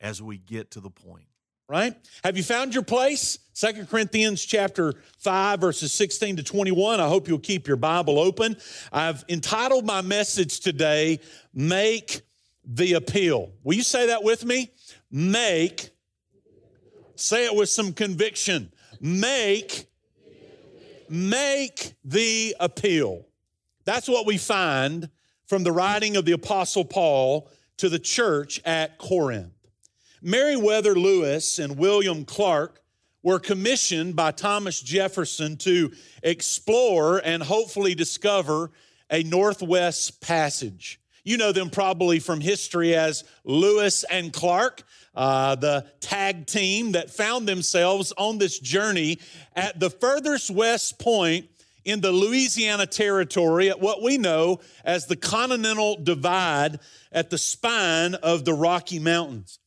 as we get to the point. Right? Have you found your place? Second Corinthians chapter 5 verses 16 to 21. I hope you'll keep your Bible open. I've entitled my message today, Make the Appeal. Will you say that with me? Make Say it with some conviction. Make make the appeal. That's what we find from the writing of the apostle Paul to the church at Corinth. Meriwether Lewis and William Clark were commissioned by Thomas Jefferson to explore and hopefully discover a Northwest Passage. You know them probably from history as Lewis and Clark, uh, the tag team that found themselves on this journey at the furthest west point in the Louisiana Territory at what we know as the Continental Divide at the spine of the Rocky Mountains.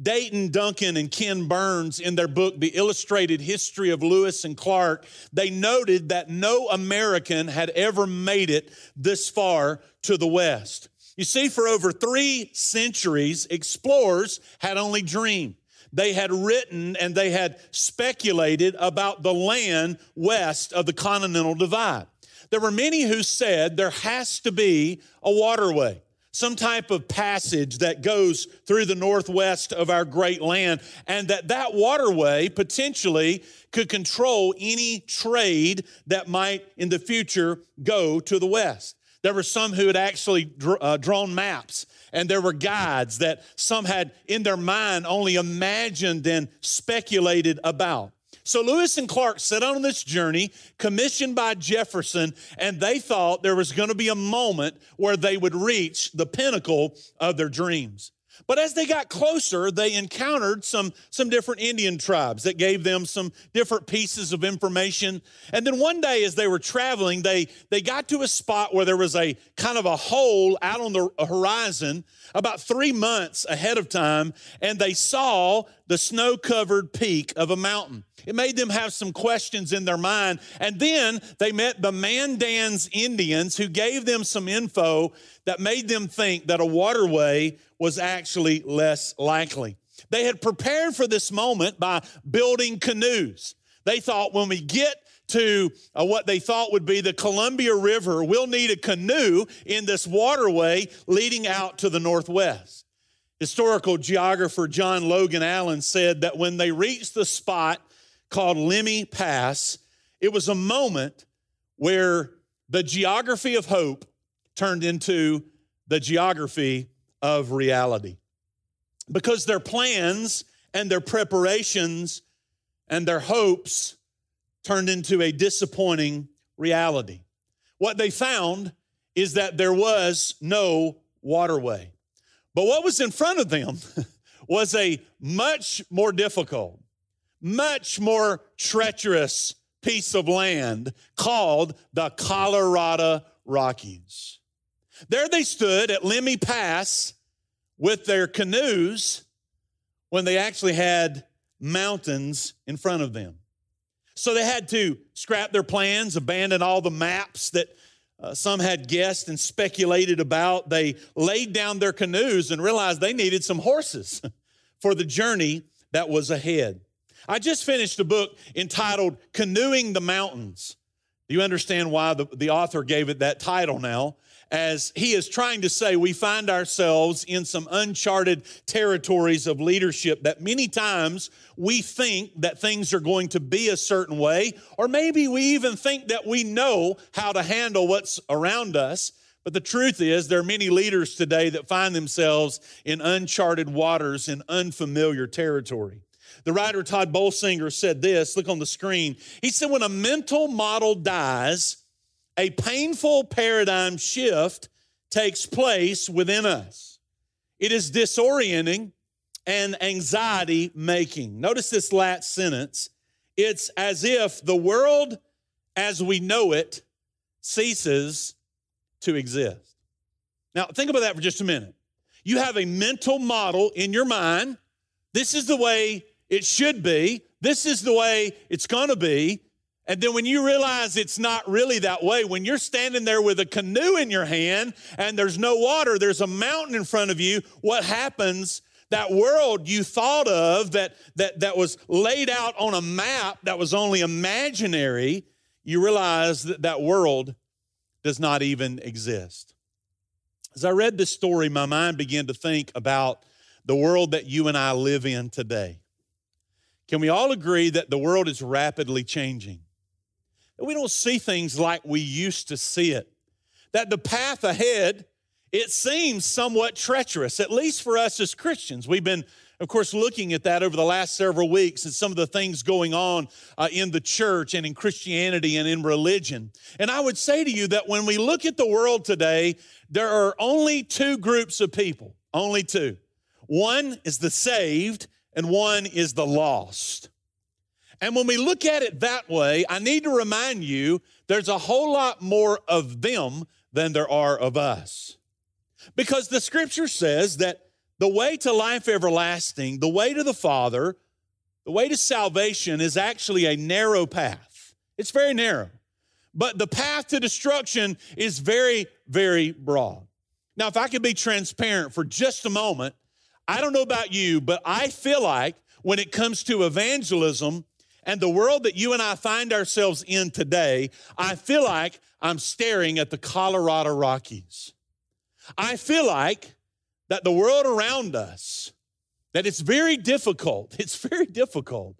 Dayton Duncan and Ken Burns, in their book, The Illustrated History of Lewis and Clark, they noted that no American had ever made it this far to the West. You see, for over three centuries, explorers had only dreamed. They had written and they had speculated about the land west of the Continental Divide. There were many who said there has to be a waterway some type of passage that goes through the northwest of our great land and that that waterway potentially could control any trade that might in the future go to the west. There were some who had actually uh, drawn maps and there were guides that some had in their mind only imagined and speculated about so Lewis and Clark set on this journey, commissioned by Jefferson, and they thought there was going to be a moment where they would reach the pinnacle of their dreams. But as they got closer, they encountered some, some different Indian tribes that gave them some different pieces of information. And then one day as they were traveling, they, they got to a spot where there was a kind of a hole out on the horizon about three months ahead of time, and they saw the snow covered peak of a mountain. It made them have some questions in their mind. And then they met the Mandans Indians who gave them some info that made them think that a waterway was actually less likely. They had prepared for this moment by building canoes. They thought when we get to uh, what they thought would be the Columbia River, we'll need a canoe in this waterway leading out to the northwest. Historical geographer John Logan Allen said that when they reached the spot called Lemhi Pass, it was a moment where the geography of hope turned into the geography of reality. Because their plans and their preparations and their hopes turned into a disappointing reality. What they found is that there was no waterway. But what was in front of them was a much more difficult, much more treacherous piece of land called the Colorado Rockies. There they stood at Lemhi Pass with their canoes when they actually had mountains in front of them. So they had to scrap their plans, abandon all the maps that uh, some had guessed and speculated about. They laid down their canoes and realized they needed some horses for the journey that was ahead. I just finished a book entitled Canoeing the Mountains. You understand why the, the author gave it that title now? as he is trying to say we find ourselves in some uncharted territories of leadership that many times we think that things are going to be a certain way, or maybe we even think that we know how to handle what's around us. But the truth is, there are many leaders today that find themselves in uncharted waters in unfamiliar territory. The writer Tod Bolsinger said this look on the screen. He said, When a mental model dies, a painful paradigm shift takes place within us. It is disorienting and anxiety making. Notice this last sentence. It's as if the world as we know it ceases to exist. Now, think about that for just a minute. You have a mental model in your mind. This is the way it should be. This is the way it's going to be. And then when you realize it's not really that way, when you're standing there with a canoe in your hand and there's no water, there's a mountain in front of you, what happens? That world you thought of that, that, that was laid out on a map that was only imaginary, you realize that that world does not even exist. As I read this story, my mind began to think about the world that you and I live in today. Can we all agree that the world is rapidly changing? That we don't see things like we used to see it. That the path ahead, it seems somewhat treacherous, at least for us as Christians. We've been, of course, looking at that over the last several weeks and some of the things going on uh, in the church and in Christianity and in religion. And I would say to you that when we look at the world today, there are only two groups of people, only two. One is the saved, and one is the lost. And when we look at it that way, I need to remind you there's a whole lot more of them than there are of us. Because the scripture says that the way to life everlasting, the way to the Father, the way to salvation is actually a narrow path. It's very narrow. But the path to destruction is very, very broad. Now, if I could be transparent for just a moment, I don't know about you, but I feel like when it comes to evangelism, and the world that you and I find ourselves in today, I feel like I'm staring at the Colorado Rockies. I feel like that the world around us, that it's very difficult, it's very difficult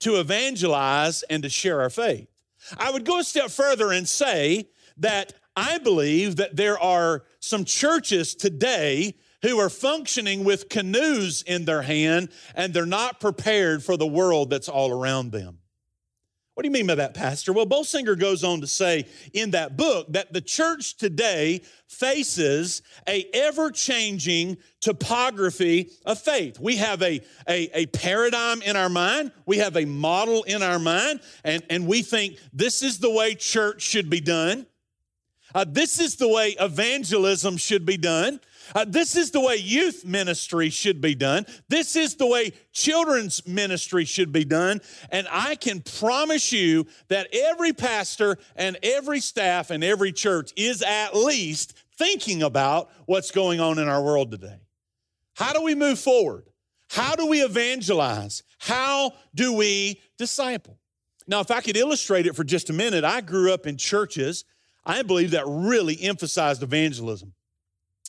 to evangelize and to share our faith. I would go a step further and say that I believe that there are some churches today who are functioning with canoes in their hand and they're not prepared for the world that's all around them. What do you mean by that, Pastor? Well, Bolsinger goes on to say in that book that the church today faces a ever-changing topography of faith. We have a, a, a, paradigm in our mind, we have a model in our mind, and, and we think this is the way church should be done. Uh, this is the way evangelism should be done. Uh, this is the way youth ministry should be done. This is the way children's ministry should be done. And I can promise you that every pastor and every staff and every church is at least thinking about what's going on in our world today. How do we move forward? How do we evangelize? How do we disciple? Now, if I could illustrate it for just a minute, I grew up in churches, I believe, that really emphasized evangelism.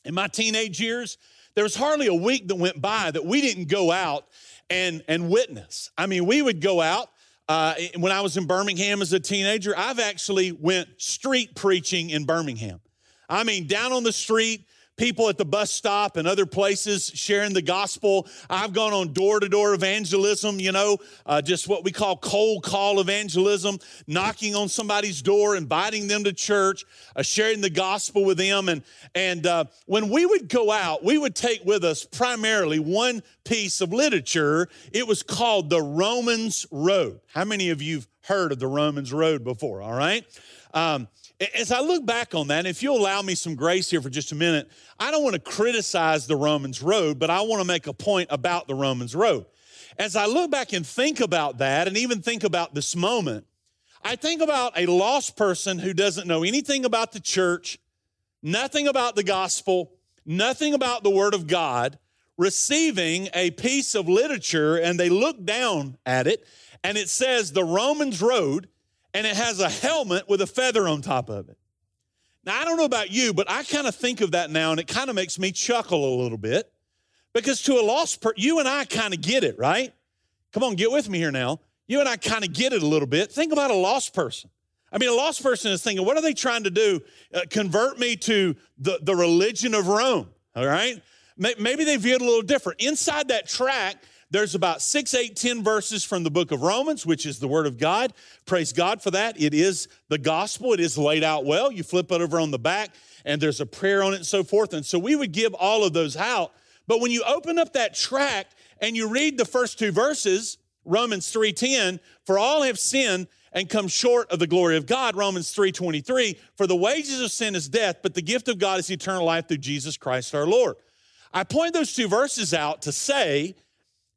In my teenage years, there was hardly a week that went by that we didn't go out and, and witness. I mean, we would go out. Uh, when I was in Birmingham as a teenager, I've actually went street preaching in Birmingham. I mean, down on the street, people at the bus stop and other places sharing the gospel. I've gone on door to door evangelism, you know, uh, just what we call cold call evangelism, knocking on somebody's door, inviting them to church, uh, sharing the gospel with them. And, and uh, when we would go out, we would take with us primarily one piece of literature. It was called the Romans Road. How many of you have heard of the Romans Road before? All right. Um, as I look back on that, if you'll allow me some grace here for just a minute, I don't want to criticize the Romans road, but I want to make a point about the Romans road. As I look back and think about that, and even think about this moment, I think about a lost person who doesn't know anything about the church, nothing about the gospel, nothing about the Word of God, receiving a piece of literature, and they look down at it, and it says the Romans road and it has a helmet with a feather on top of it. Now, I don't know about you, but I kind of think of that now and it kind of makes me chuckle a little bit because to a lost person, you and I kind of get it, right? Come on, get with me here now. You and I kind of get it a little bit. Think about a lost person. I mean, a lost person is thinking, what are they trying to do? Uh, convert me to the, the religion of Rome, all right? Maybe they view it a little different. Inside that track, there's about six, eight, ten verses from the book of Romans, which is the word of God. Praise God for that. It is the gospel, it is laid out well. You flip it over on the back, and there's a prayer on it and so forth. And so we would give all of those out. But when you open up that tract and you read the first two verses, Romans 3:10, for all have sinned and come short of the glory of God, Romans 3:23, for the wages of sin is death, but the gift of God is eternal life through Jesus Christ our Lord. I point those two verses out to say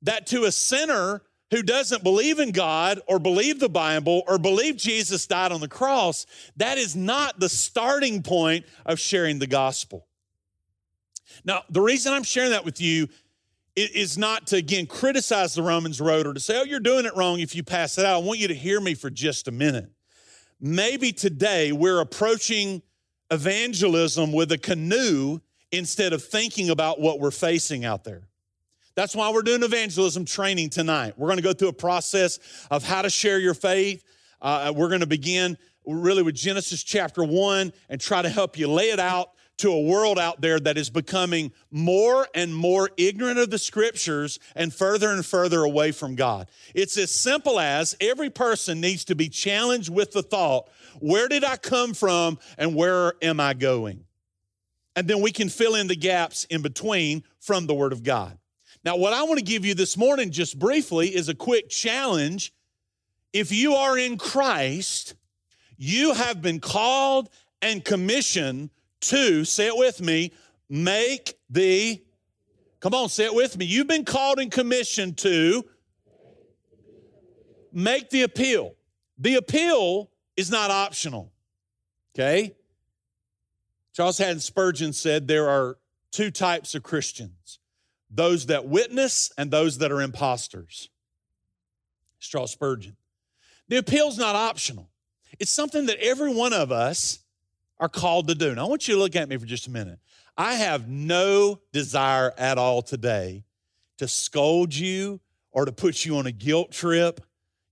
that to a sinner who doesn't believe in God or believe the Bible or believe Jesus died on the cross, that is not the starting point of sharing the gospel. Now, the reason I'm sharing that with you is not to, again, criticize the Romans road or to say, oh, you're doing it wrong if you pass it out. I want you to hear me for just a minute. Maybe today we're approaching evangelism with a canoe instead of thinking about what we're facing out there. That's why we're doing evangelism training tonight. We're going to go through a process of how to share your faith. Uh, we're going to begin really with Genesis chapter one and try to help you lay it out to a world out there that is becoming more and more ignorant of the scriptures and further and further away from God. It's as simple as every person needs to be challenged with the thought where did I come from and where am I going? And then we can fill in the gaps in between from the Word of God. Now, what I want to give you this morning, just briefly, is a quick challenge. If you are in Christ, you have been called and commissioned to, say it with me, make the, come on, say it with me. You've been called and commissioned to make the appeal. The appeal is not optional, okay? Charles Haddon Spurgeon said there are two types of Christians those that witness and those that are imposters. Charles Spurgeon. The appeal is not optional, it's something that every one of us are called to do. Now, I want you to look at me for just a minute. I have no desire at all today to scold you or to put you on a guilt trip.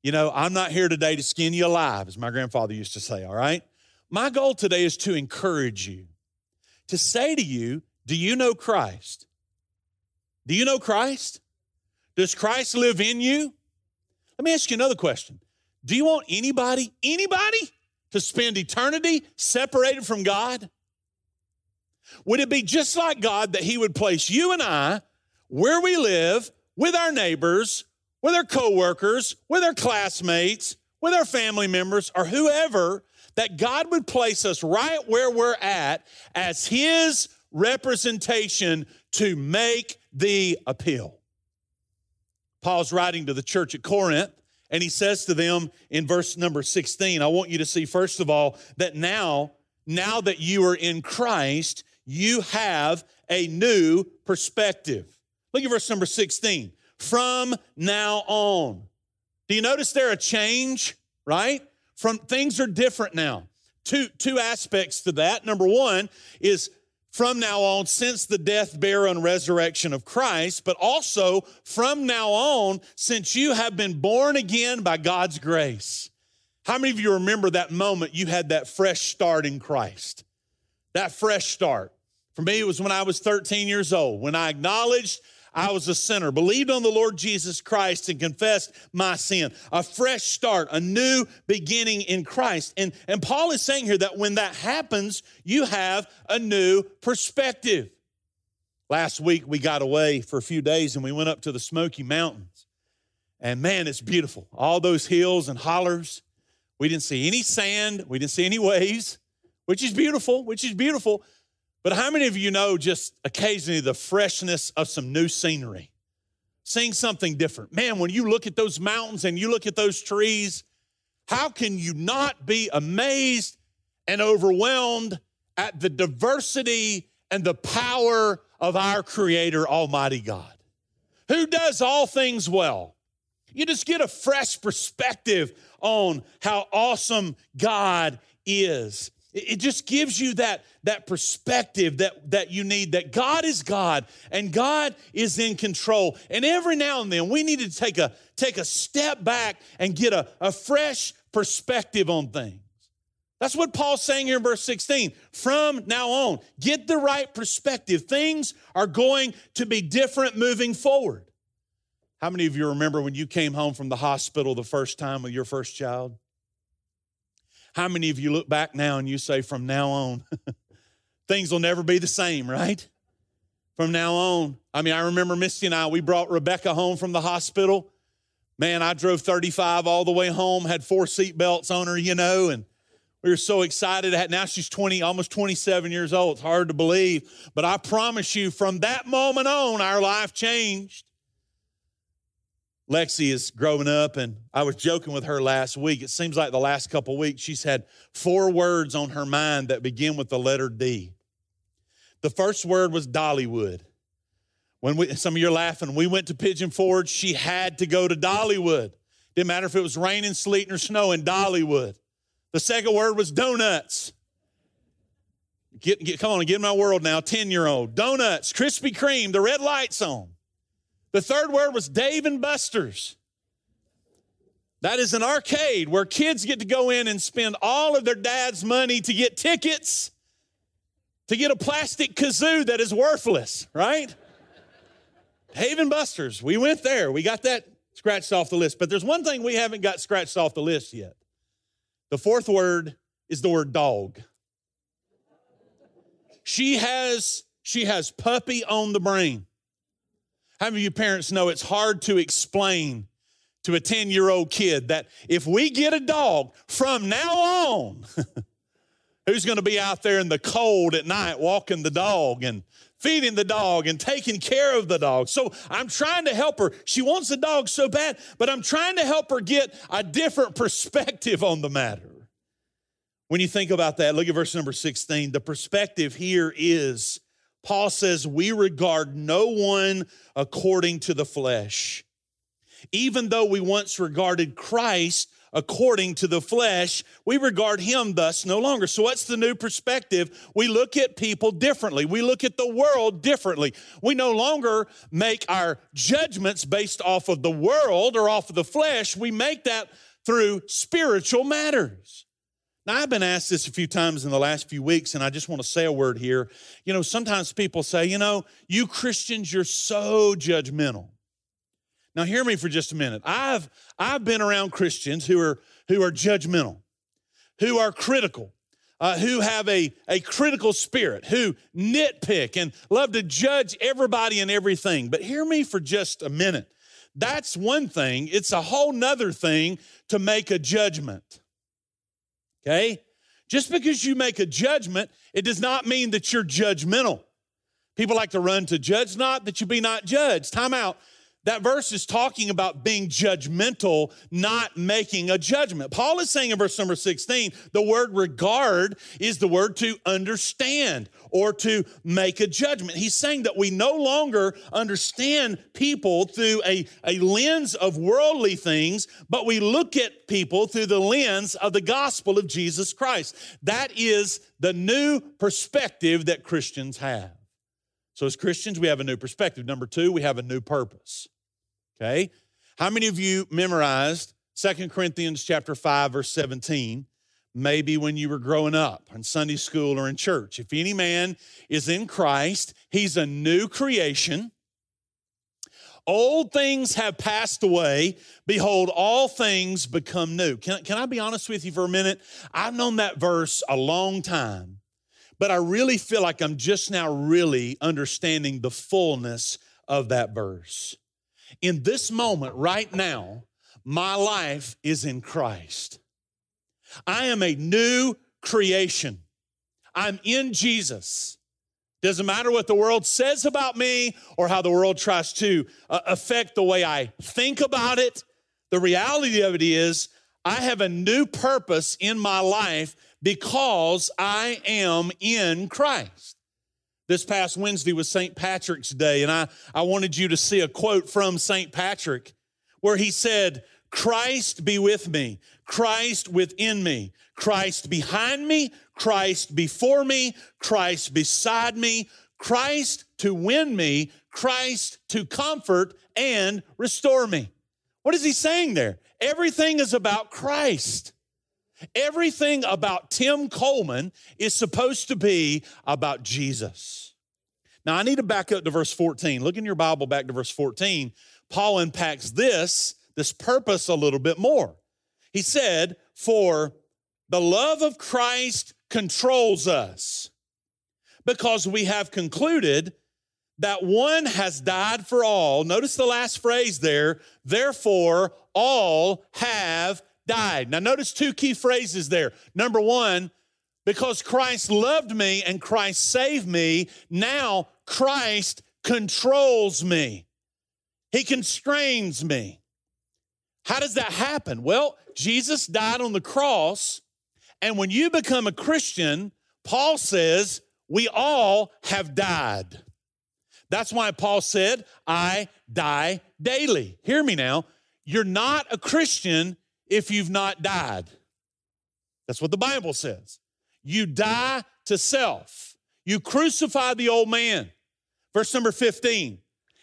You know, I'm not here today to skin you alive, as my grandfather used to say, all right? My goal today is to encourage you, to say to you, Do you know Christ? Do you know Christ? Does Christ live in you? Let me ask you another question. Do you want anybody, anybody to spend eternity separated from God? Would it be just like God that He would place you and I where we live with our neighbors, with our coworkers, with our classmates, with our family members, or whoever, that God would place us right where we're at as His representation to make the appeal? Paul's writing to the church at Corinth and he says to them in verse number 16, I want you to see, first of all, that now, now that you are in Christ, you have a new perspective. Look at verse number 16. From now on. Do you notice there a change, right? From things are different now. Two, two aspects to that. Number one is from now on, since the death, burial, and resurrection of Christ, but also from now on, since you have been born again by God's grace. How many of you remember that moment you had that fresh start in Christ? That fresh start. For me, it was when I was 13 years old, when I acknowledged I was a sinner, believed on the Lord Jesus Christ and confessed my sin. A fresh start, a new beginning in Christ. And, and Paul is saying here that when that happens, you have a new perspective. Last week, we got away for a few days and we went up to the Smoky Mountains. And man, it's beautiful. All those hills and hollers. We didn't see any sand, we didn't see any waves, which is beautiful, which is beautiful. But how many of you know just occasionally the freshness of some new scenery? Seeing something different. Man, when you look at those mountains and you look at those trees, how can you not be amazed and overwhelmed at the diversity and the power of our Creator, Almighty God, who does all things well? You just get a fresh perspective on how awesome God is. It just gives you that, that perspective that, that you need that God is God and God is in control. And every now and then we need to take a, take a step back and get a, a fresh perspective on things. That's what Paul's saying here in verse 16. From now on, get the right perspective. Things are going to be different moving forward. How many of you remember when you came home from the hospital the first time with your first child? How many of you look back now and you say, from now on, things will never be the same, right? from now on. I mean, I remember Misty and I, we brought Rebecca home from the hospital. Man, I drove 35 all the way home, had four seat belts on her, you know, and we were so excited. Now she's 20, almost 27 years old. It's hard to believe. But I promise you, from that moment on, our life changed. Lexi is growing up, and I was joking with her last week. It seems like the last couple weeks she's had four words on her mind that begin with the letter D. The first word was Dollywood. When we, some of you are laughing, we went to Pigeon Forge. She had to go to Dollywood. Didn't matter if it was raining, sleeting, or snowing. Dollywood. The second word was donuts. Get, get, come on, get in my world now. 10 year old. Donuts, Krispy Kreme, the red lights on. The third word was Dave and Buster's. That is an arcade where kids get to go in and spend all of their dad's money to get tickets to get a plastic kazoo that is worthless, right? Dave and Buster's. We went there. We got that scratched off the list. But there's one thing we haven't got scratched off the list yet. The fourth word is the word dog. She has she has puppy on the brain. How many of you parents know it's hard to explain to a 10 year old kid that if we get a dog from now on, who's going to be out there in the cold at night walking the dog and feeding the dog and taking care of the dog. So I'm trying to help her. She wants the dog so bad, but I'm trying to help her get a different perspective on the matter. When you think about that, look at verse number 16. The perspective here is Paul says, We regard no one according to the flesh. Even though we once regarded Christ according to the flesh, we regard him thus no longer. So, what's the new perspective? We look at people differently. We look at the world differently. We no longer make our judgments based off of the world or off of the flesh. We make that through spiritual matters. Now, I've been asked this a few times in the last few weeks, and I just want to say a word here. You know, sometimes people say, you know, you Christians, you're so judgmental. Now, hear me for just a minute. I've, I've been around Christians who are, who are judgmental, who are critical, uh, who have a, a critical spirit, who nitpick and love to judge everybody and everything. But hear me for just a minute. That's one thing, it's a whole nother thing to make a judgment. Okay? Just because you make a judgment, it does not mean that you're judgmental. People like to run to judge not that you be not judged. Time out. That verse is talking about being judgmental, not making a judgment. Paul is saying in verse number 16, the word regard is the word to understand or to make a judgment. He's saying that we no longer understand people through a, a lens of worldly things, but we look at people through the lens of the gospel of Jesus Christ. That is the new perspective that Christians have. So, as Christians, we have a new perspective. Number two, we have a new purpose. Okay? How many of you memorized Second Corinthians chapter 5 verse 17? Maybe when you were growing up in Sunday school or in church. If any man is in Christ, he's a new creation. Old things have passed away. Behold, all things become new. Can, can I be honest with you for a minute? I've known that verse a long time, but I really feel like I'm just now really understanding the fullness of that verse. In this moment, right now, my life is in Christ. I am a new creation. I'm in Jesus. Doesn't matter what the world says about me or how the world tries to uh, affect the way I think about it. The reality of it is, I have a new purpose in my life because I am in Christ. This past Wednesday was St. Patrick's Day, and I, I wanted you to see a quote from St. Patrick where he said, Christ be with me, Christ within me, Christ behind me, Christ before me, Christ beside me, Christ to win me, Christ to comfort and restore me. What is he saying there? Everything is about Christ. Everything about Tim Coleman is supposed to be about Jesus. Now, I need to back up to verse 14. Look in your Bible back to verse 14. Paul unpacks this, this purpose a little bit more. He said, For the love of Christ controls us because we have concluded that one has died for all. Notice the last phrase there. Therefore, all have died. Now, notice two key phrases there. Number one, because Christ loved me and Christ saved me, now Christ controls me. He constrains me. How does that happen? Well, Jesus died on the cross, and when you become a Christian, Paul says, we all have died. That's why Paul said, I die daily. Hear me now. You're not a Christian if you've not died. That's what the Bible says. You die to self, you crucify the old man. Verse number 15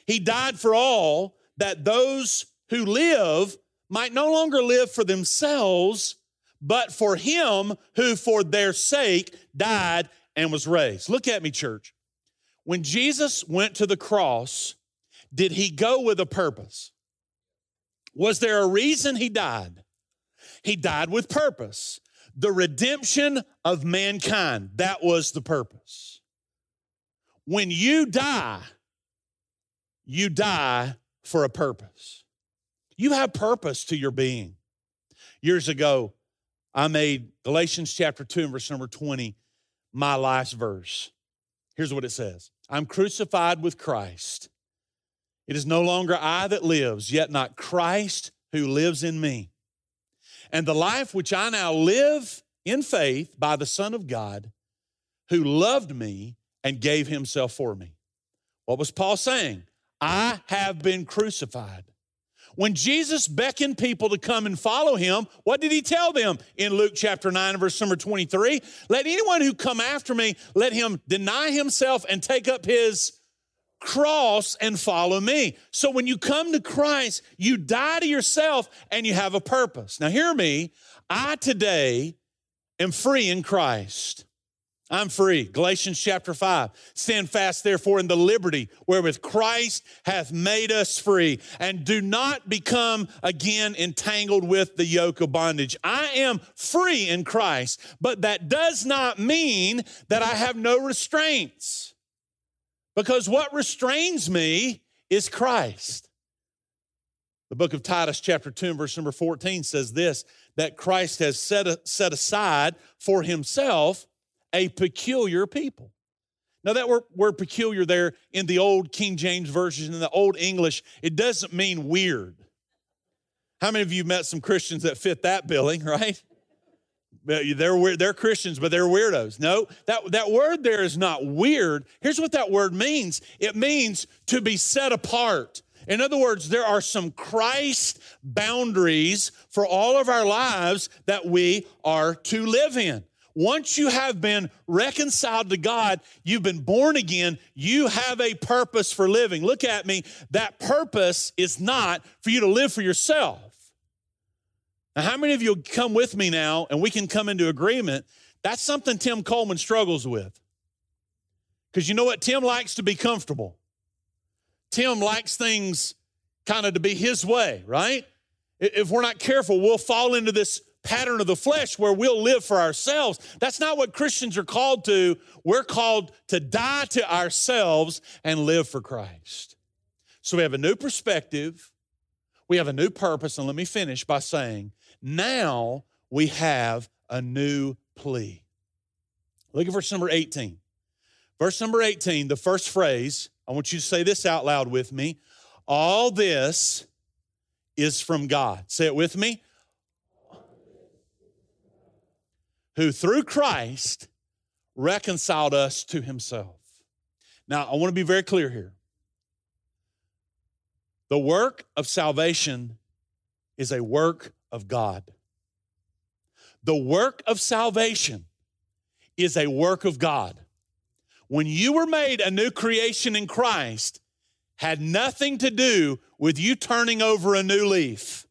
He died for all that those who live might no longer live for themselves, but for him who for their sake died and was raised. Look at me, church. When Jesus went to the cross, did he go with a purpose? Was there a reason he died? He died with purpose. The redemption of mankind, that was the purpose. When you die, you die for a purpose. You have purpose to your being. Years ago, I made Galatians chapter 2 and verse number 20 my life's verse. Here's what it says I'm crucified with Christ. It is no longer I that lives, yet not Christ who lives in me. And the life which I now live in faith by the Son of God, who loved me and gave himself for me. What was Paul saying? I have been crucified. When Jesus beckoned people to come and follow him, what did he tell them in Luke chapter 9, verse number 23? Let anyone who come after me, let him deny himself and take up his cross and follow me. So when you come to Christ, you die to yourself and you have a purpose. Now, hear me. I today am free in Christ. I'm free. Galatians chapter 5. Stand fast, therefore, in the liberty wherewith Christ hath made us free, and do not become again entangled with the yoke of bondage. I am free in Christ, but that does not mean that I have no restraints. Because what restrains me is Christ. The book of Titus, chapter 2, verse number 14 says this that Christ has set, set aside for himself a peculiar people. Now, that word, word peculiar there in the old King James Version, in the old English, it doesn't mean weird. How many of you met some Christians that fit that billing, right? They're, they're Christians, but they're weirdos. No, that, that word there is not weird. Here's what that word means it means to be set apart. In other words, there are some Christ boundaries for all of our lives that we are to live in. Once you have been reconciled to God, you've been born again, you have a purpose for living. Look at me. That purpose is not for you to live for yourself. Now, how many of you come with me now and we can come into agreement? That's something Tim Coleman struggles with. Because you know what? Tim likes to be comfortable. Tim likes things kind of to be his way, right? If we're not careful, we'll fall into this pattern of the flesh where we'll live for ourselves. That's not what Christians are called to. We're called to die to ourselves and live for Christ. So we have a new perspective, we have a new purpose, and let me finish by saying, now we have a new plea. Look at verse number 18. Verse number 18, the first phrase, I want you to say this out loud with me. All this is from God. Say it with me. Who through Christ reconciled us to himself. Now, I want to be very clear here. The work of salvation is a work of God. The work of salvation is a work of God. When you were made a new creation in Christ, had nothing to do with you turning over a new leaf.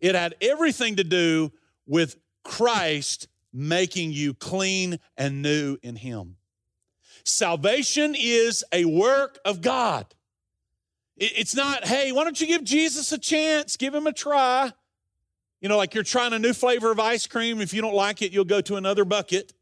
It had everything to do with Christ making you clean and new in Him. Salvation is a work of God. It's not, hey, why don't you give Jesus a chance? Give him a try. You know, like you're trying a new flavor of ice cream. If you don't like it, you'll go to another bucket.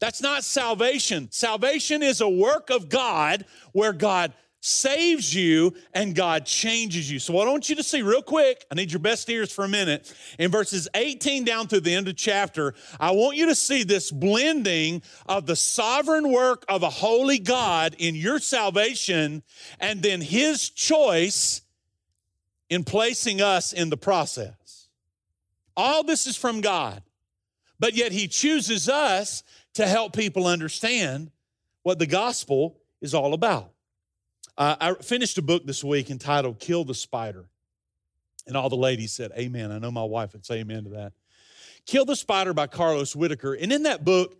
That's not salvation. Salvation is a work of God where God saves you and God changes you. So, what I want you to see real quick, I need your best ears for a minute. In verses 18 down through the end of chapter, I want you to see this blending of the sovereign work of a holy God in your salvation and then his choice in placing us in the process. All this is from God, but yet he chooses us to help people understand what the gospel is all about. Uh, I finished a book this week entitled Kill the Spider. And all the ladies said, Amen. I know my wife would say amen to that. Kill the Spider by Carlos Whitaker. And in that book,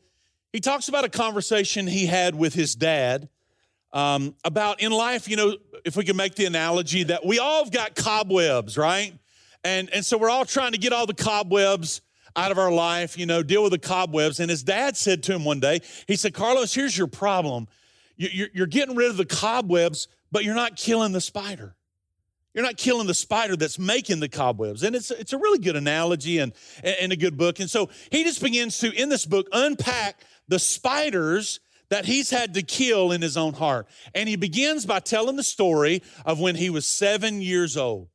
he talks about a conversation he had with his dad um, about in life, you know, if we can make the analogy that we all have got cobwebs, right? And, and so we're all trying to get all the cobwebs out of our life, you know, deal with the cobwebs. And his dad said to him one day, he said, Carlos, here's your problem. You're getting rid of the cobwebs, but you're not killing the spider. You're not killing the spider that's making the cobwebs. And it's, it's a really good analogy and, and a good book. And so he just begins to, in this book, unpack the spiders that he's had to kill in his own heart. And he begins by telling the story of when he was seven years old.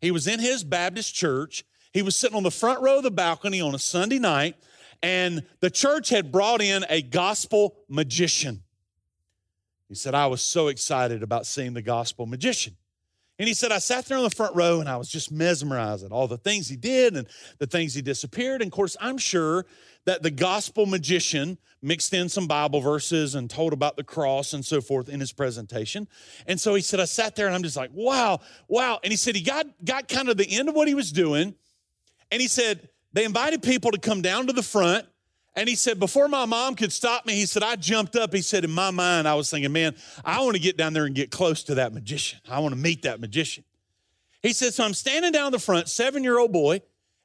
He was in his Baptist church. He was sitting on the front row of the balcony on a Sunday night, and the church had brought in a gospel magician. He said, I was so excited about seeing the gospel magician. And he said, I sat there on the front row and I was just mesmerized at all the things he did and the things he disappeared. And of course, I'm sure that the gospel magician mixed in some Bible verses and told about the cross and so forth in his presentation. And so he said, I sat there and I'm just like, wow, wow. And he said, he got, got kind of the end of what he was doing. And he said, they invited people to come down to the front and he said, before my mom could stop me, he said, I jumped up. He said, in my mind, I was thinking, man, I want to get down there and get close to that magician. I want to meet that magician. He said, so I'm standing down the front, seven year old boy.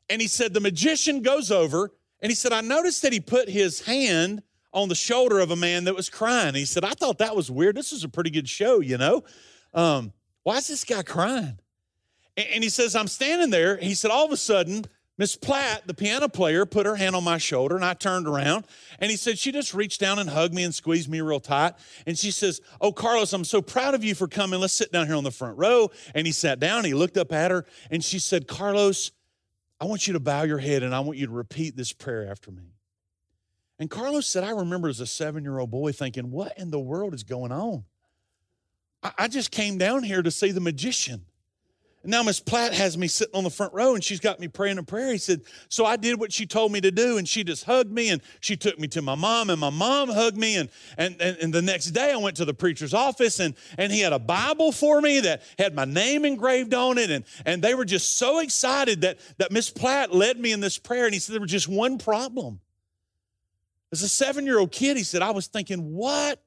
And he said, the magician goes over. And he said, I noticed that he put his hand on the shoulder of a man that was crying. He said, I thought that was weird. This is a pretty good show, you know? Um, why is this guy crying? And he says, I'm standing there. He said, all of a sudden, Miss Platt, the piano player, put her hand on my shoulder and I turned around and he said, She just reached down and hugged me and squeezed me real tight. And she says, Oh, Carlos, I'm so proud of you for coming. Let's sit down here on the front row. And he sat down, he looked up at her and she said, Carlos, I want you to bow your head and I want you to repeat this prayer after me. And Carlos said, I remember as a seven year old boy thinking, What in the world is going on? I just came down here to see the magician. Now Miss Platt has me sitting on the front row and she's got me praying a prayer. He said, So I did what she told me to do, and she just hugged me and she took me to my mom, and my mom hugged me. And, and, and, and the next day I went to the preacher's office and, and he had a Bible for me that had my name engraved on it. And, and they were just so excited that, that Miss Platt led me in this prayer. And he said, There was just one problem. As a seven year old kid, he said, I was thinking, What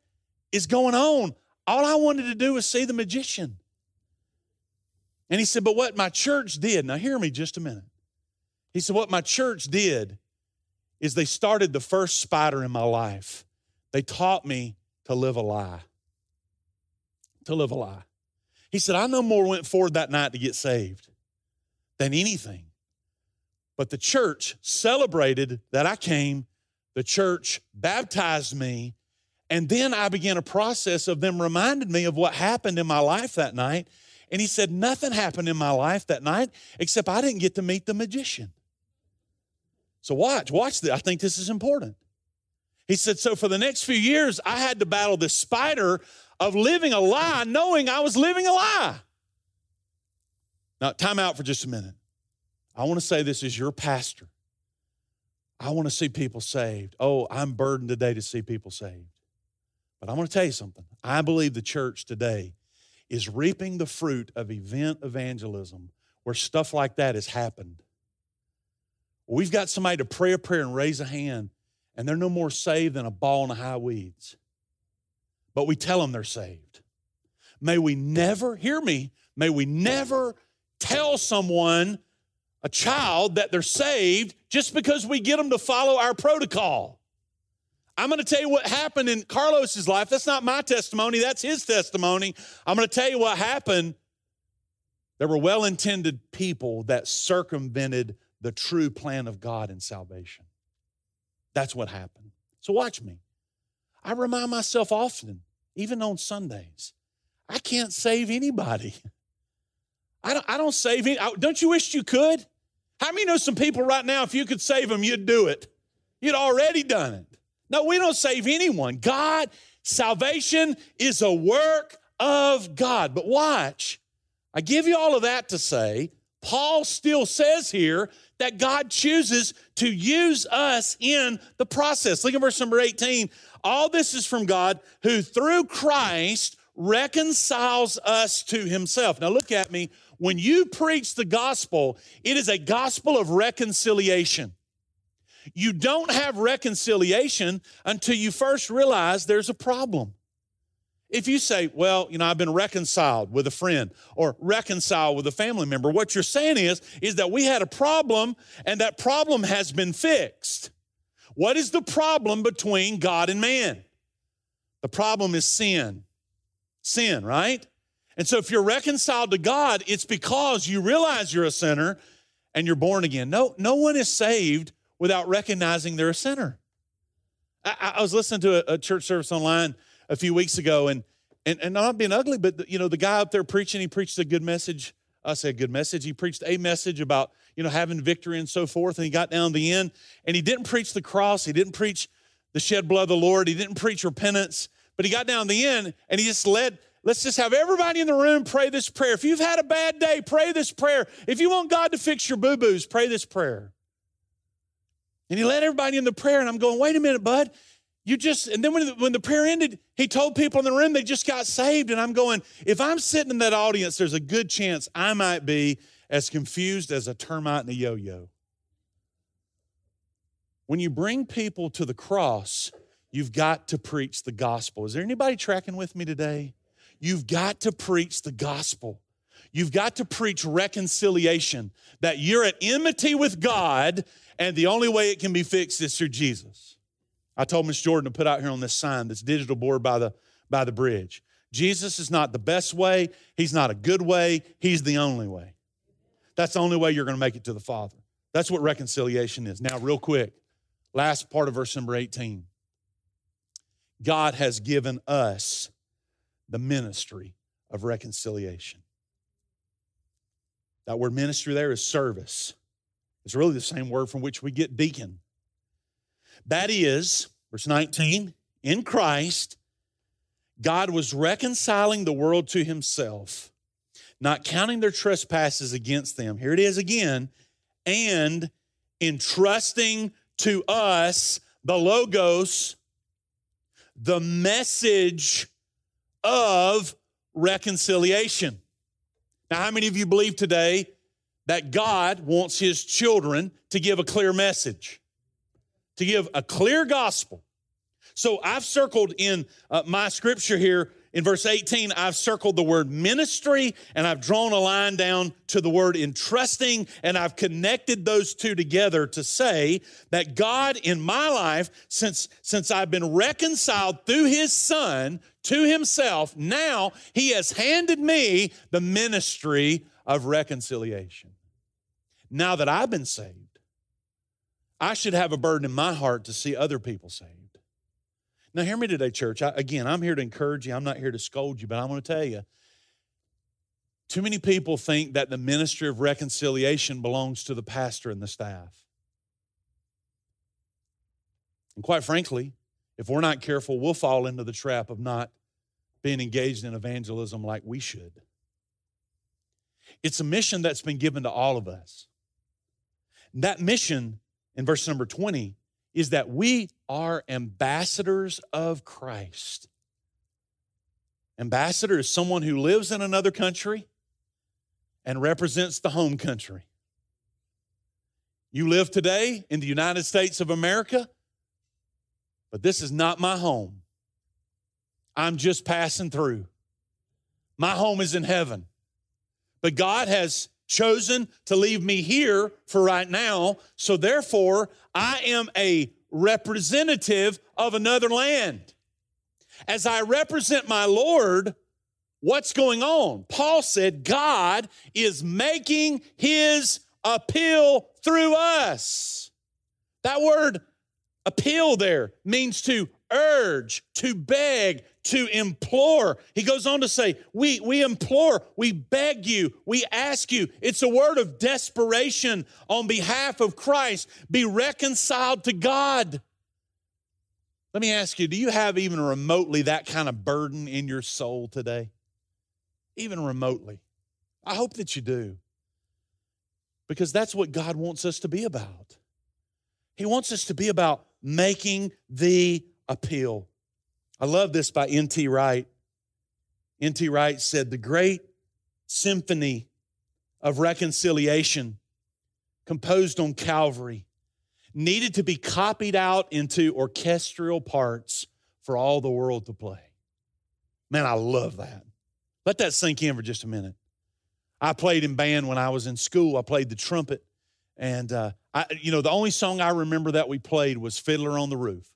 is going on? All I wanted to do was see the magician. And he said, But what my church did, now hear me just a minute. He said, What my church did is they started the first spider in my life. They taught me to live a lie. To live a lie. He said, I no more went forward that night to get saved than anything. But the church celebrated that I came, the church baptized me, and then I began a process of them reminding me of what happened in my life that night. And he said, Nothing happened in my life that night except I didn't get to meet the magician. So watch, watch this. I think this is important. He said, So for the next few years, I had to battle this spider of living a lie, knowing I was living a lie. Now, time out for just a minute. I want to say this as your pastor. I want to see people saved. Oh, I'm burdened today to see people saved. But I want to tell you something. I believe the church today is reaping the fruit of event evangelism where stuff like that has happened. We've got somebody to pray a prayer and raise a hand, and they're no more saved than a ball in the high weeds. But we tell them they're saved. May we never, hear me, may we never tell someone, a child, that they're saved just because we get them to follow our protocol. I'm going to tell you what happened in Carlos's life. That's not my testimony, that's his testimony. I'm going to tell you what happened. There were well intended people that circumvented the true plan of God in salvation. That's what happened. So watch me. I remind myself often, even on Sundays, I can't save anybody. I don't, I don't save any. Don't you wish you could? How many know some people right now, if you could save them, you'd do it? You'd already done it. No, we don't save anyone. God, salvation is a work of God. But watch, I give you all of that to say, Paul still says here that God chooses to use us in the process. Look at verse number 18. All this is from God who through Christ reconciles us to himself. Now look at me. When you preach the gospel, it is a gospel of reconciliation. You don't have reconciliation until you first realize there's a problem. If you say, well, you know, I've been reconciled with a friend or reconciled with a family member, what you're saying is, is that we had a problem and that problem has been fixed. What is the problem between God and man? The problem is sin. Sin, right? And so if you're reconciled to God, it's because you realize you're a sinner and you're born again. No, no one is saved without recognizing they're a sinner. I, I was listening to a, a church service online a few weeks ago, and and, and not being ugly, but the, you know, the guy up there preaching, he preached a good message. I say a good message. He preached a message about, you know, having victory and so forth. And he got down to the end and he didn't preach the cross. He didn't preach the shed blood of the Lord. He didn't preach repentance, but he got down the end and he just led, let's just have everybody in the room pray this prayer. If you've had a bad day, pray this prayer. If you want God to fix your boo-boos, pray this prayer. And he led everybody in the prayer. And I'm going, wait a minute, bud. You just, and then when the, when the prayer ended, he told people in the room they just got saved. And I'm going, if I'm sitting in that audience, there's a good chance I might be as confused as a termite in a yo yo. When you bring people to the cross, you've got to preach the gospel. Is there anybody tracking with me today? You've got to preach the gospel. You've got to preach reconciliation, that you're at enmity with God, and the only way it can be fixed is through Jesus. I told Miss Jordan to put out here on this sign, this digital board by the, by the bridge. Jesus is not the best way. He's not a good way. He's the only way. That's the only way you're going to make it to the Father. That's what reconciliation is. Now, real quick, last part of verse number 18. God has given us the ministry of reconciliation. That word ministry there is service. It's really the same word from which we get deacon. That is, verse 19, in Christ, God was reconciling the world to himself, not counting their trespasses against them. Here it is again, and entrusting to us the Logos, the message of reconciliation. Now, how many of you believe today that God wants his children to give a clear message? to give a clear gospel. So I've circled in uh, my scripture here in verse 18, I've circled the word ministry and I've drawn a line down to the word entrusting and I've connected those two together to say that God in my life, since, since I've been reconciled through his son to himself, now he has handed me the ministry of reconciliation. Now that I've been saved, I should have a burden in my heart to see other people saved. Now, hear me today, church. I, again, I'm here to encourage you. I'm not here to scold you, but I'm going to tell you too many people think that the ministry of reconciliation belongs to the pastor and the staff. And quite frankly, if we're not careful, we'll fall into the trap of not being engaged in evangelism like we should. It's a mission that's been given to all of us. That mission in verse number 20 is that we are ambassadors of Christ. Ambassador is someone who lives in another country and represents the home country. You live today in the United States of America, but this is not my home. I'm just passing through. My home is in heaven. But God has chosen to leave me here for right now. So therefore, I am a representative of another land. As I represent my Lord, what's going on? Paul said, God is making his appeal through us. That word Appeal there means to urge, to beg, to implore. He goes on to say, we, we implore, we beg you, we ask you. It's a word of desperation on behalf of Christ. Be reconciled to God. Let me ask you, do you have even remotely that kind of burden in your soul today? Even remotely. I hope that you do. Because that's what God wants us to be about. He wants us to be about making the appeal. I love this by N.T. Wright. N.T. Wright said, The great symphony of reconciliation composed on Calvary needed to be copied out into orchestral parts for all the world to play. Man, I love that. Let that sink in for just a minute. I played in band when I was in school. I played the trumpet. And, uh, I, you know, the only song I remember that we played was Fiddler on the Roof.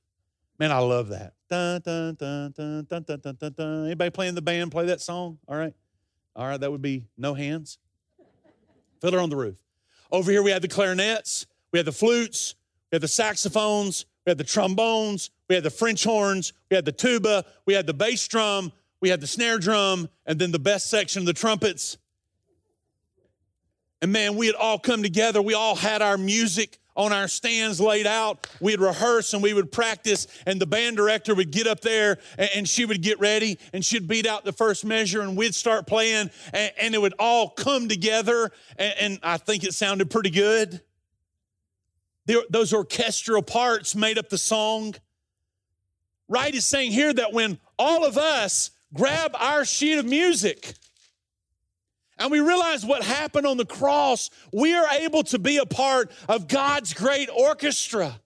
Man, I love that. Dun, dun, dun, dun, dun, dun, dun, dun, dun. Anybody playing the band play that song? All right. All right, that would be no hands. Fiddler on the Roof. Over here, we had the clarinets, we had the flutes, we had the saxophones, we had the trombones, we had the French horns, we had the tuba, we had the bass drum, we had the snare drum, and then the best section of the trumpets. And man, we had all come together. We all had our music on our stands laid out. We'd rehearse and we would practice, and the band director would get up there and, she would get ready and she'd beat out the first measure and we'd start playing, and, it would all come together. And, I think it sounded pretty good. those orchestral parts made up the song. Wright is saying here that when all of us grab our sheet of music, and we realize what happened on the cross, we are able to be a part of God's great orchestra,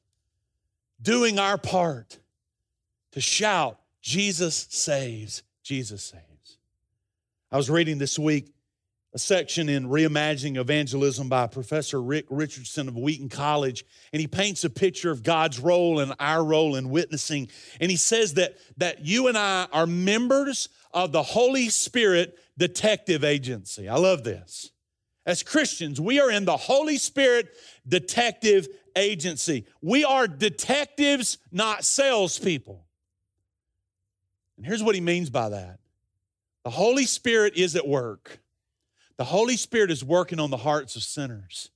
doing our part to shout, Jesus saves, Jesus saves. I was reading this week a section in Reimagining Evangelism by Professor Rick Richardson of Wheaton College, and he paints a picture of God's role and our role in witnessing. And he says that, that you and I are members of the Holy Spirit detective agency. I love this. As Christians, we are in the Holy Spirit detective agency. We are detectives, not salespeople. And here's what he means by that the Holy Spirit is at work. The Holy Spirit is working on the hearts of sinners.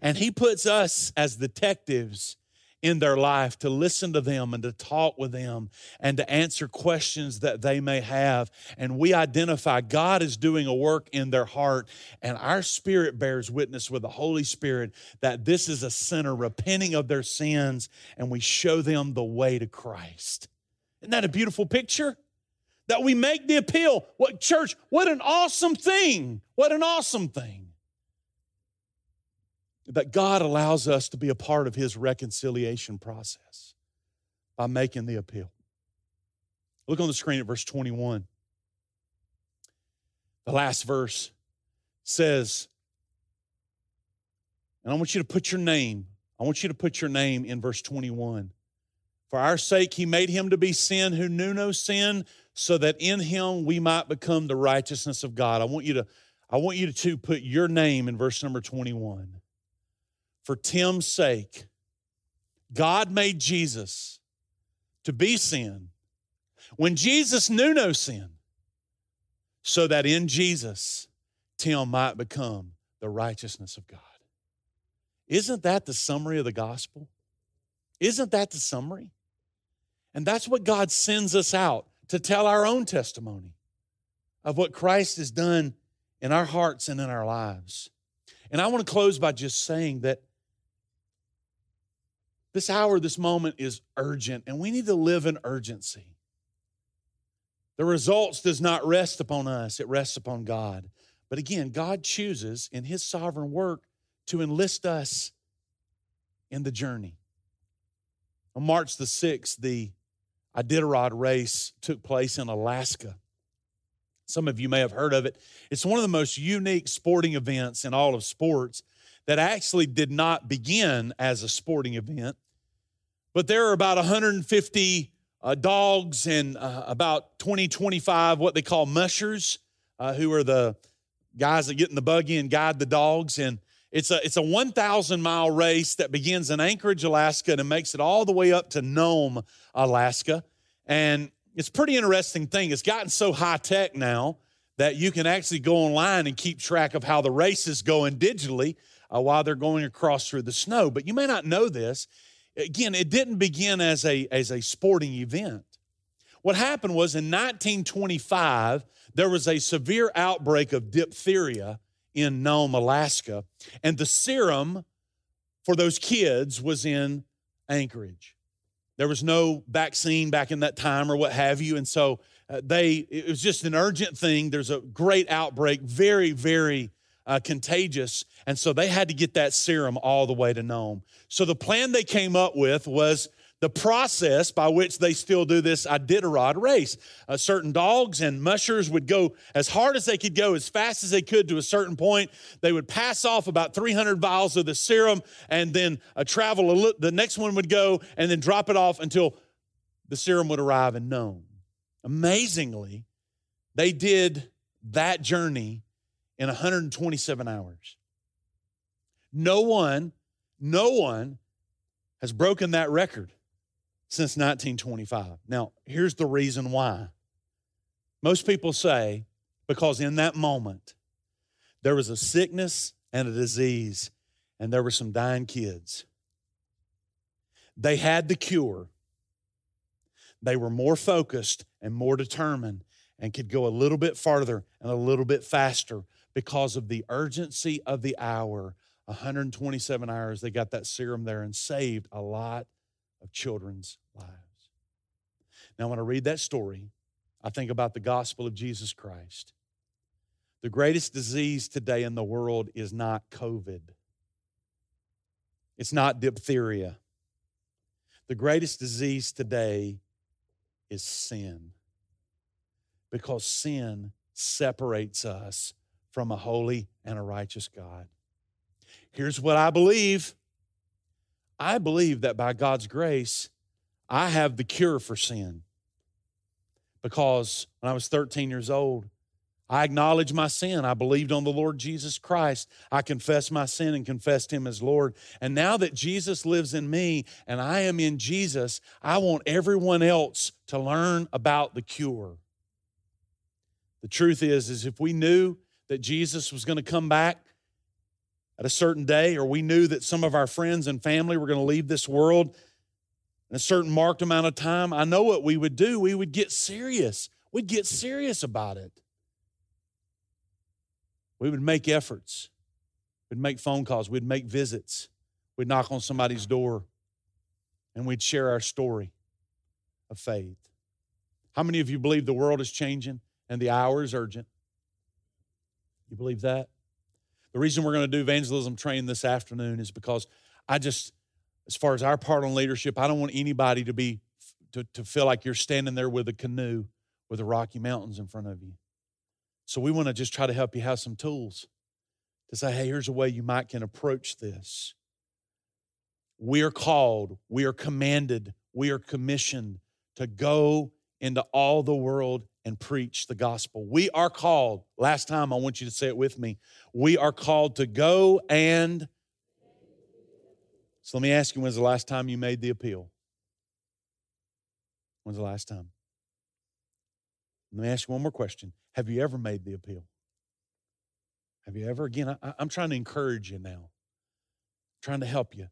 And he puts us as detectives in their life to listen to them and to talk with them and to answer questions that they may have. And we identify God is doing a work in their heart, and our spirit bears witness with the Holy Spirit that this is a sinner repenting of their sins, and we show them the way to Christ. Isn't that a beautiful picture? That we make the appeal. What church, what an awesome thing! What an awesome thing that God allows us to be a part of His reconciliation process by making the appeal. Look on the screen at verse 21. The last verse says, and I want you to put your name, I want you to put your name in verse 21. For our sake, he made him to be sin who knew no sin, so that in him we might become the righteousness of God. I want you to, I want you to put your name in verse number 21 for Tim's sake, God made Jesus to be sin when Jesus knew no sin, so that in Jesus, Tim might become the righteousness of God. Isn't that the summary of the gospel? Isn't that the summary? And that's what God sends us out to tell our own testimony of what Christ has done in our hearts and in our lives. And I want to close by just saying that this hour, this moment is urgent, and we need to live in urgency. The results does not rest upon us, it rests upon God. But again, God chooses in his sovereign work to enlist us in the journey. On March the 6th, the Iditarod race took place in Alaska. Some of you may have heard of it. It's one of the most unique sporting events in all of sports that actually did not begin as a sporting event. But there are about 150 uh, dogs and uh, about 20, 25 what they call mushers, uh, who are the guys that get in the buggy and guide the dogs. And It's a, it's a 1,000 mile race that begins in Anchorage, Alaska, and makes it all the way up to Nome, Alaska. And it's a pretty interesting thing. It's gotten so high tech now that you can actually go online and keep track of how the race is going digitally uh, while they're going across through the snow. But you may not know this. Again, it didn't begin as a, as a sporting event. What happened was in 1925, there was a severe outbreak of diphtheria in Nome, Alaska, and the serum for those kids was in Anchorage. There was no vaccine back in that time or what have you, and so uh, they it was just an urgent thing. There's a great outbreak, very very uh, contagious, and so they had to get that serum all the way to Nome. So the plan they came up with was the process by which they still do this Iditarod race. Uh, certain dogs and mushers would go as hard as they could go, as fast as they could to a certain point. They would pass off about 300 vials of the serum and then uh, travel. A li- the next one would go and then drop it off until the serum would arrive in Nome. Amazingly, they did that journey in 127 hours. No one, no one has broken that record since 1925. Now, here's the reason why. Most people say because in that moment, there was a sickness and a disease, and there were some dying kids. They had the cure. They were more focused and more determined and could go a little bit farther and a little bit faster because of the urgency of the hour. 127 hours, they got that serum there and saved a lot of children's lives. Now, when I read that story, I think about the gospel of Jesus Christ. The greatest disease today in the world is not COVID, it's not diphtheria. The greatest disease today is sin because sin separates us from a holy and a righteous God. Here's what I believe I believe that by God's grace, I have the cure for sin. Because when I was 13 years old, I acknowledged my sin. I believed on the Lord Jesus Christ. I confessed my sin and confessed Him as Lord. And now that Jesus lives in me and I am in Jesus, I want everyone else to learn about the cure. The truth is, is if we knew that Jesus was going to come back at a certain day, or we knew that some of our friends and family were going to leave this world in a certain marked amount of time, I know what we would do. We would get serious. We'd get serious about it. We would make efforts. We'd make phone calls. We'd make visits. We'd knock on somebody's door and we'd share our story of faith. How many of you believe the world is changing and the hour is urgent? You believe that? The reason we're going to do evangelism training this afternoon is because I just, as far as our part on leadership, I don't want anybody to be to, to feel like you're standing there with a canoe with the Rocky Mountains in front of you. So we want to just try to help you have some tools to say, hey, here's a way you might can approach this. We are called, we are commanded, we are commissioned to go into all the world and preach the gospel. We are called, last time I want you to say it with me, we are called to go and. So let me ask you when's the last time you made the appeal? When's the last time? Let me ask you one more question. Have you ever made the appeal? Have you ever? Again, I, am trying to encourage you now, I'm trying to help you.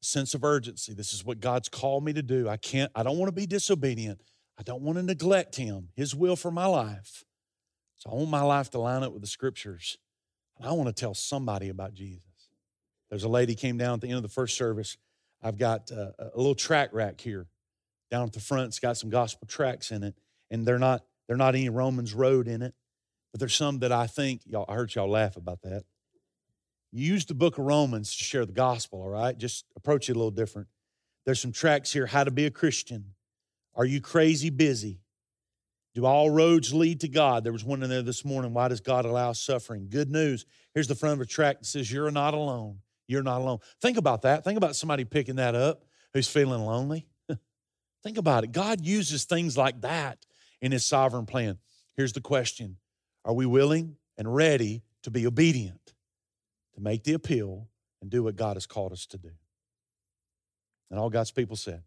sense of urgency. This is what God's called me to do. I can't, I don't want to be disobedient. I don't want to neglect him, his will for my life. So I want my life to line up with the scriptures. And I want to tell somebody about Jesus. There's a lady came down at the end of the first service. I've got uh, a, a little track rack here down at the front. It's got some gospel tracks in it, and they're not they're not any Romans road in it, but there's some that I think y'all. I heard y'all laugh about that. You use the book of Romans to share the gospel. All right, just approach it a little different. There's some tracks here: how to be a Christian, are you crazy busy? Do all roads lead to God? There was one in there this morning. Why does God allow suffering? Good news. Here's the front of a track that says, You're not alone. You're not alone. Think about that. Think about somebody picking that up who's feeling lonely. Think about it. God uses things like that in His sovereign plan. Here's the question Are we willing and ready to be obedient? to make the appeal and do what God has called us to do. And all God's people said,